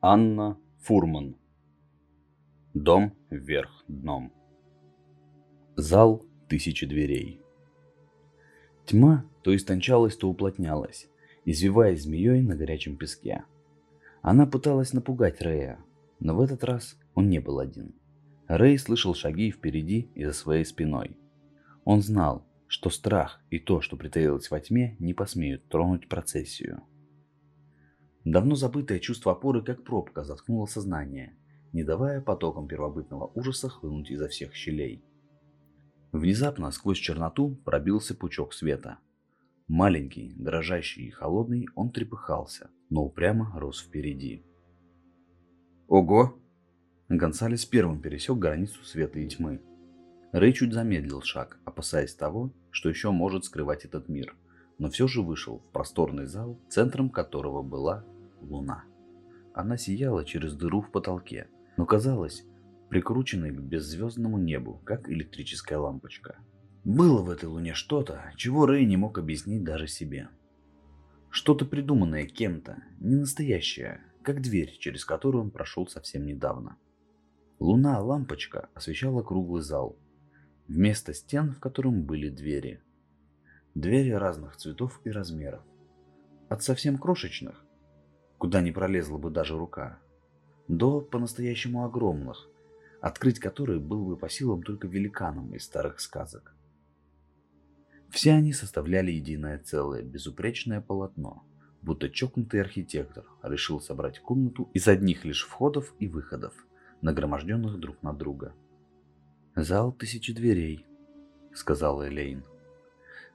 Анна Фурман. Дом вверх дном. Зал тысячи дверей. Тьма то истончалась, то уплотнялась, извиваясь змеей на горячем песке. Она пыталась напугать Рэя, но в этот раз он не был один. Рэй слышал шаги впереди и за своей спиной. Он знал, что страх и то, что притаилось во тьме, не посмеют тронуть процессию. Давно забытое чувство опоры, как пробка, заткнуло сознание, не давая потокам первобытного ужаса хлынуть изо всех щелей. Внезапно сквозь черноту пробился пучок света. Маленький, дрожащий и холодный, он трепыхался, но упрямо рос впереди. «Ого!» Гонсалес первым пересек границу света и тьмы. Рэй чуть замедлил шаг, опасаясь того, что еще может скрывать этот мир, но все же вышел в просторный зал, центром которого была луна. Она сияла через дыру в потолке, но казалась прикрученной к беззвездному небу, как электрическая лампочка. Было в этой луне что-то, чего Рэй не мог объяснить даже себе. Что-то придуманное кем-то, не настоящее, как дверь, через которую он прошел совсем недавно. Луна-лампочка освещала круглый зал, вместо стен, в котором были двери. Двери разных цветов и размеров. От совсем крошечных, куда не пролезла бы даже рука, до по-настоящему огромных, открыть которые было бы по силам только великанам из старых сказок. Все они составляли единое целое, безупречное полотно, будто чокнутый архитектор решил собрать комнату из одних лишь входов и выходов, нагроможденных друг на друга. «Зал тысячи дверей», — сказала Элейн.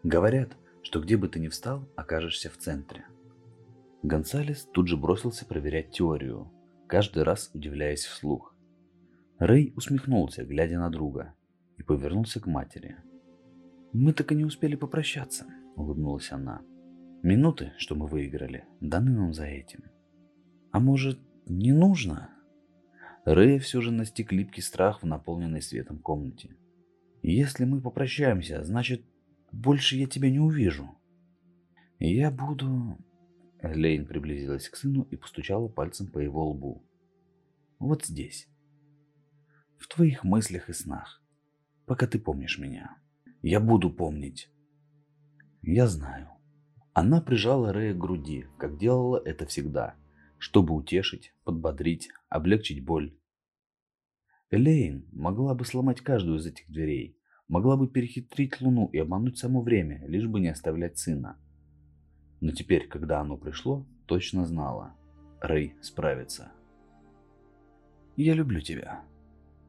«Говорят, что где бы ты ни встал, окажешься в центре. Гонсалес тут же бросился проверять теорию, каждый раз удивляясь вслух. Рэй усмехнулся, глядя на друга, и повернулся к матери. «Мы так и не успели попрощаться», — улыбнулась она. «Минуты, что мы выиграли, даны нам за этим». «А может, не нужно?» Рэя все же настиг липкий страх в наполненной светом комнате. «Если мы попрощаемся, значит, больше я тебя не увижу. Я буду Лейн приблизилась к сыну и постучала пальцем по его лбу. «Вот здесь. В твоих мыслях и снах. Пока ты помнишь меня. Я буду помнить». «Я знаю». Она прижала Рэя к груди, как делала это всегда, чтобы утешить, подбодрить, облегчить боль. Элейн могла бы сломать каждую из этих дверей, могла бы перехитрить Луну и обмануть само время, лишь бы не оставлять сына. Но теперь, когда оно пришло, точно знала. Рэй справится. «Я люблю тебя.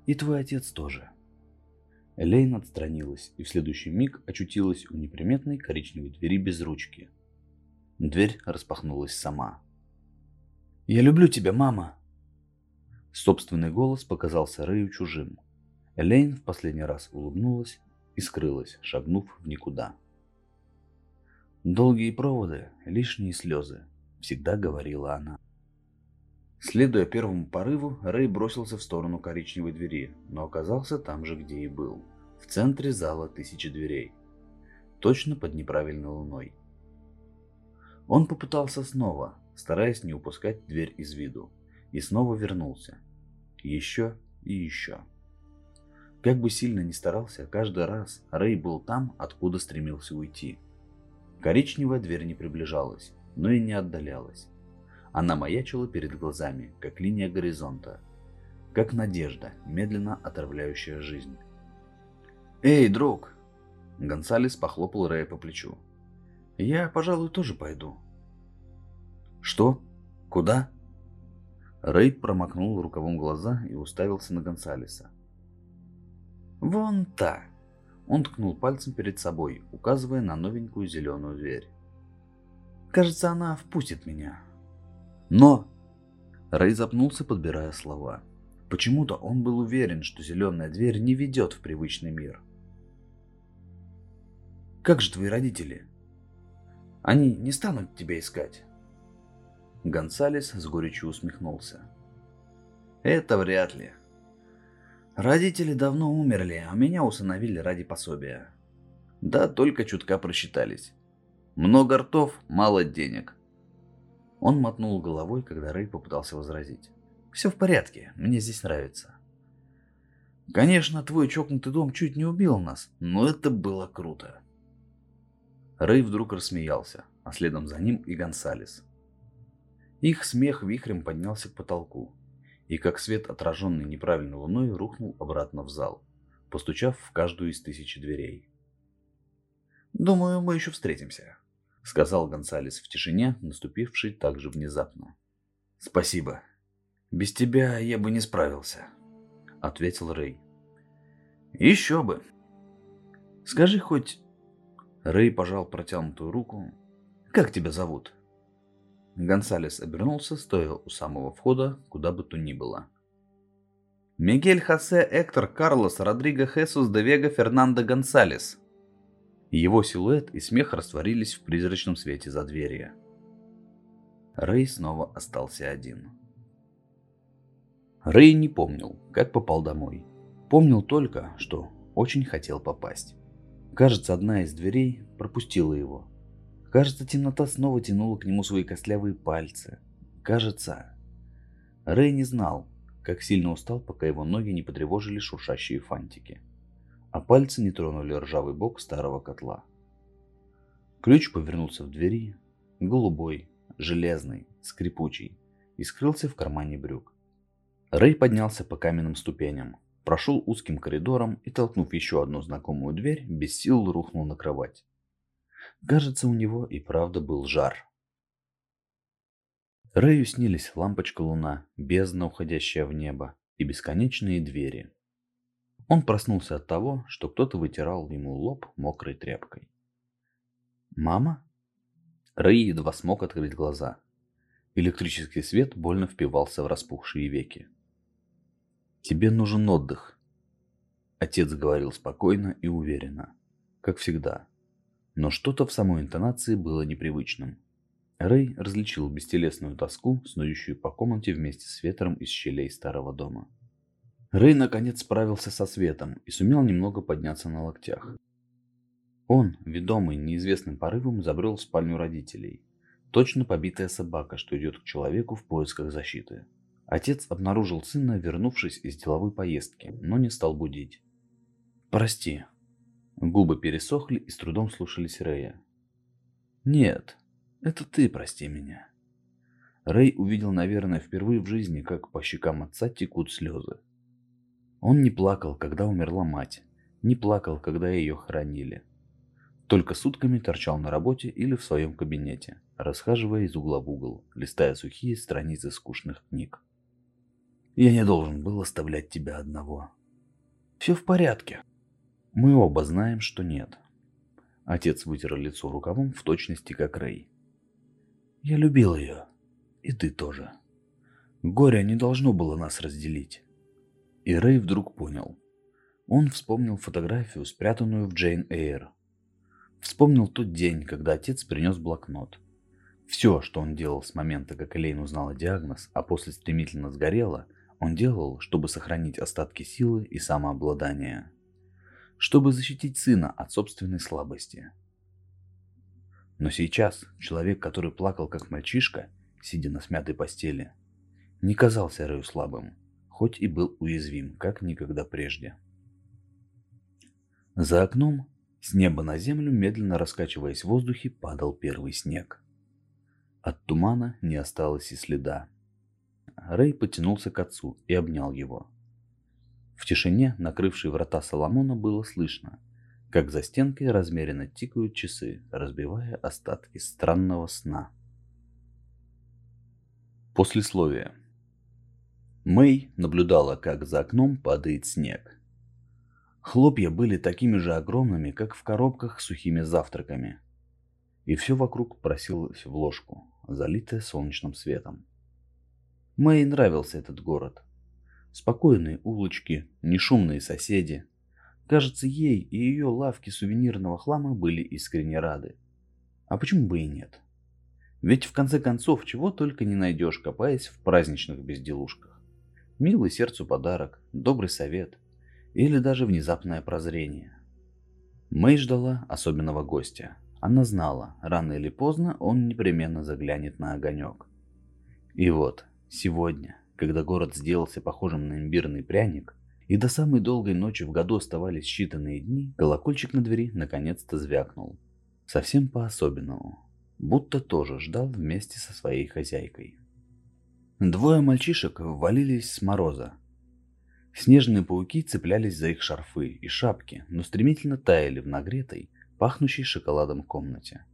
И твой отец тоже». Элейн отстранилась и в следующий миг очутилась у неприметной коричневой двери без ручки. Дверь распахнулась сама. «Я люблю тебя, мама!» Собственный голос показался Рэю чужим. Элейн в последний раз улыбнулась и скрылась, шагнув в никуда. Долгие проводы, лишние слезы, всегда говорила она. Следуя первому порыву, Рэй бросился в сторону коричневой двери, но оказался там же, где и был, в центре зала тысячи дверей, точно под неправильной луной. Он попытался снова, стараясь не упускать дверь из виду, и снова вернулся. Еще и еще. Как бы сильно ни старался, каждый раз Рэй был там, откуда стремился уйти – Коричневая дверь не приближалась, но и не отдалялась. Она маячила перед глазами, как линия горизонта, как надежда, медленно отравляющая жизнь. «Эй, друг!» Гонсалес похлопал Рэя по плечу. «Я, пожалуй, тоже пойду». «Что? Куда?» Рэй промокнул рукавом глаза и уставился на Гонсалеса. «Вон та!» Он ткнул пальцем перед собой, указывая на новенькую зеленую дверь. «Кажется, она впустит меня». «Но...» Рэй запнулся, подбирая слова. Почему-то он был уверен, что зеленая дверь не ведет в привычный мир. «Как же твои родители? Они не станут тебя искать?» Гонсалес с горечью усмехнулся. «Это вряд ли», Родители давно умерли, а меня усыновили ради пособия. Да, только чутка просчитались. Много ртов, мало денег. Он мотнул головой, когда Рэй попытался возразить. «Все в порядке, мне здесь нравится». «Конечно, твой чокнутый дом чуть не убил нас, но это было круто». Рэй вдруг рассмеялся, а следом за ним и Гонсалес. Их смех вихрем поднялся к потолку, и как свет, отраженный неправильной луной, рухнул обратно в зал, постучав в каждую из тысячи дверей. «Думаю, мы еще встретимся», — сказал Гонсалес в тишине, наступившей так же внезапно. «Спасибо. Без тебя я бы не справился», — ответил Рэй. «Еще бы. Скажи хоть...» Рэй пожал протянутую руку. «Как тебя зовут?» Гонсалес обернулся, стоя у самого входа, куда бы то ни было. «Мигель Хосе Эктор Карлос Родриго Хесус де Вега Фернандо Гонсалес». Его силуэт и смех растворились в призрачном свете за дверью. Рэй снова остался один. Рэй не помнил, как попал домой. Помнил только, что очень хотел попасть. Кажется, одна из дверей пропустила его, Кажется, темнота снова тянула к нему свои костлявые пальцы. Кажется... Рэй не знал, как сильно устал, пока его ноги не потревожили шуршащие фантики, а пальцы не тронули ржавый бок старого котла. Ключ повернулся в двери, голубой, железный, скрипучий, и скрылся в кармане брюк. Рэй поднялся по каменным ступеням, прошел узким коридором и, толкнув еще одну знакомую дверь, без сил рухнул на кровать. Кажется, у него и правда был жар. Рэю снились лампочка луна, бездна, уходящая в небо, и бесконечные двери. Он проснулся от того, что кто-то вытирал ему лоб мокрой тряпкой. «Мама?» Рэй едва смог открыть глаза. Электрический свет больно впивался в распухшие веки. «Тебе нужен отдых», — отец говорил спокойно и уверенно, как всегда, но что-то в самой интонации было непривычным. Рэй различил бестелесную тоску, снующую по комнате вместе с ветром из щелей старого дома. Рэй наконец справился со светом и сумел немного подняться на локтях. Он, ведомый неизвестным порывом, забрел в спальню родителей. Точно побитая собака, что идет к человеку в поисках защиты. Отец обнаружил сына, вернувшись из деловой поездки, но не стал будить. «Прости», Губы пересохли и с трудом слушались Рэя. «Нет, это ты прости меня». Рэй увидел, наверное, впервые в жизни, как по щекам отца текут слезы. Он не плакал, когда умерла мать, не плакал, когда ее хоронили. Только сутками торчал на работе или в своем кабинете, расхаживая из угла в угол, листая сухие страницы скучных книг. «Я не должен был оставлять тебя одного». «Все в порядке», мы оба знаем, что нет. Отец вытер лицо рукавом в точности, как Рэй. Я любил ее. И ты тоже. Горе не должно было нас разделить. И Рэй вдруг понял. Он вспомнил фотографию, спрятанную в Джейн Эйр. Вспомнил тот день, когда отец принес блокнот. Все, что он делал с момента, как Элейн узнала диагноз, а после стремительно сгорела, он делал, чтобы сохранить остатки силы и самообладания чтобы защитить сына от собственной слабости. Но сейчас человек, который плакал как мальчишка, сидя на смятой постели, не казался Рэю слабым, хоть и был уязвим, как никогда прежде. За окном, с неба на землю, медленно раскачиваясь в воздухе, падал первый снег. От тумана не осталось и следа. Рэй потянулся к отцу и обнял его. В тишине, накрывшей врата Соломона, было слышно, как за стенкой размеренно тикают часы, разбивая остатки странного сна. Послесловие. Мэй наблюдала, как за окном падает снег. Хлопья были такими же огромными, как в коробках с сухими завтраками. И все вокруг просилось в ложку, залитое солнечным светом. Мэй нравился этот город – Спокойные улочки, нешумные соседи. Кажется, ей и ее лавки сувенирного хлама были искренне рады. А почему бы и нет? Ведь в конце концов, чего только не найдешь, копаясь в праздничных безделушках. Милый сердцу подарок, добрый совет или даже внезапное прозрение. Мэй ждала особенного гостя. Она знала, рано или поздно он непременно заглянет на огонек. И вот, сегодня, когда город сделался похожим на имбирный пряник, и до самой долгой ночи в году оставались считанные дни, колокольчик на двери наконец-то звякнул. Совсем по-особенному. Будто тоже ждал вместе со своей хозяйкой. Двое мальчишек ввалились с мороза. Снежные пауки цеплялись за их шарфы и шапки, но стремительно таяли в нагретой, пахнущей шоколадом комнате.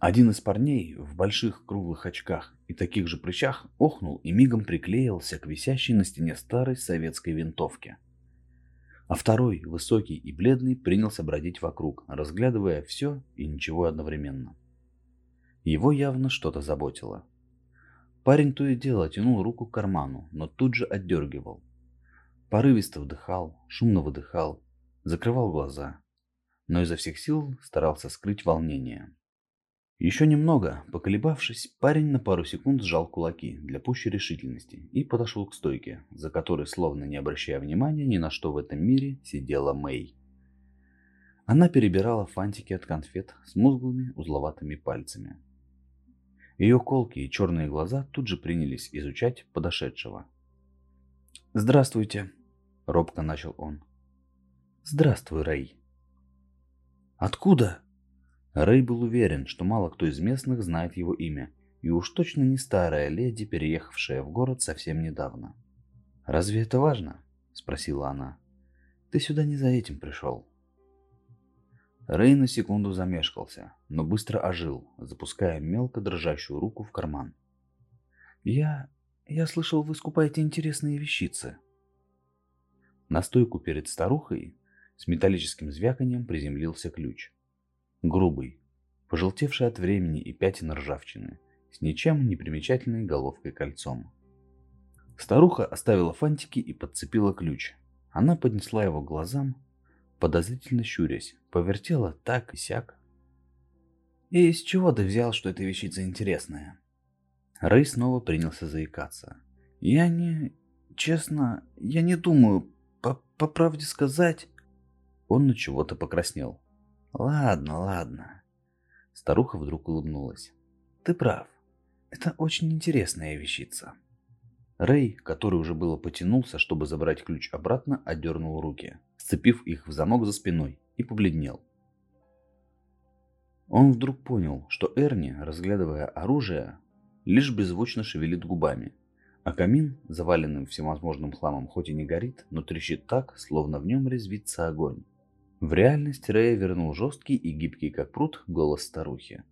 Один из парней в больших круглых очках и таких же прыщах охнул и мигом приклеился к висящей на стене старой советской винтовке. А второй, высокий и бледный, принялся бродить вокруг, разглядывая все и ничего одновременно. Его явно что-то заботило. Парень то и дело тянул руку к карману, но тут же отдергивал. Порывисто вдыхал, шумно выдыхал, закрывал глаза, но изо всех сил старался скрыть волнение. Еще немного, поколебавшись, парень на пару секунд сжал кулаки для пущей решительности и подошел к стойке, за которой, словно не обращая внимания ни на что в этом мире, сидела Мэй. Она перебирала фантики от конфет с мозглыми узловатыми пальцами. Ее колкие черные глаза тут же принялись изучать подошедшего. «Здравствуйте», — робко начал он. «Здравствуй, Рэй». «Откуда?» Рэй был уверен, что мало кто из местных знает его имя, и уж точно не старая леди, переехавшая в город совсем недавно. «Разве это важно?» – спросила она. «Ты сюда не за этим пришел». Рэй на секунду замешкался, но быстро ожил, запуская мелко дрожащую руку в карман. «Я... я слышал, вы скупаете интересные вещицы». На стойку перед старухой с металлическим звяканием приземлился ключ – Грубый, пожелтевший от времени и пятен ржавчины, с ничем не примечательной головкой кольцом. Старуха оставила фантики и подцепила ключ. Она поднесла его к глазам, подозрительно щурясь, повертела так и сяк. «И из чего ты взял, что эта вещица интересная?» Рэй снова принялся заикаться. «Я не... Честно, я не думаю, по, по правде сказать...» Он на чего-то покраснел. Ладно, ладно. Старуха вдруг улыбнулась. Ты прав. Это очень интересная вещица. Рэй, который уже было потянулся, чтобы забрать ключ обратно, отдернул руки, сцепив их в замок за спиной, и побледнел. Он вдруг понял, что Эрни, разглядывая оружие, лишь беззвучно шевелит губами, а камин, заваленным всевозможным хламом, хоть и не горит, но трещит так, словно в нем резвится огонь. В реальность Рэя вернул жесткий и гибкий, как пруд, голос старухи.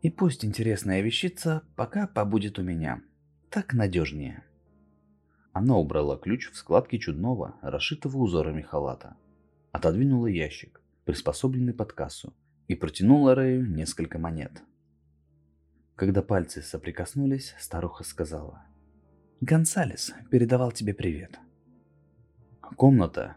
«И пусть интересная вещица пока побудет у меня. Так надежнее». Она убрала ключ в складки чудного, расшитого узорами халата. Отодвинула ящик, приспособленный под кассу, и протянула Рэю несколько монет. Когда пальцы соприкоснулись, старуха сказала. «Гонсалес передавал тебе привет». Комната,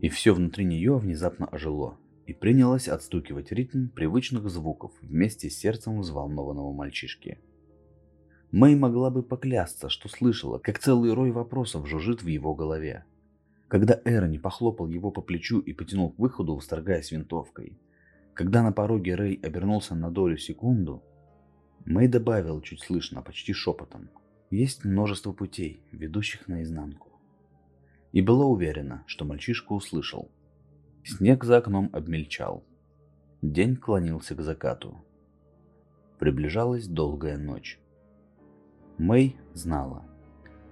и все внутри нее внезапно ожило и принялось отстукивать ритм привычных звуков вместе с сердцем взволнованного мальчишки. Мэй могла бы поклясться, что слышала, как целый рой вопросов жужжит в его голове. Когда Эрони похлопал его по плечу и потянул к выходу, восторгаясь винтовкой. Когда на пороге Рэй обернулся на долю секунду, Мэй добавил чуть слышно, почти шепотом. Есть множество путей, ведущих наизнанку и была уверена, что мальчишка услышал. Снег за окном обмельчал. День клонился к закату. Приближалась долгая ночь. Мэй знала,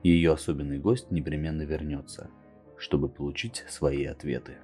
ее особенный гость непременно вернется, чтобы получить свои ответы.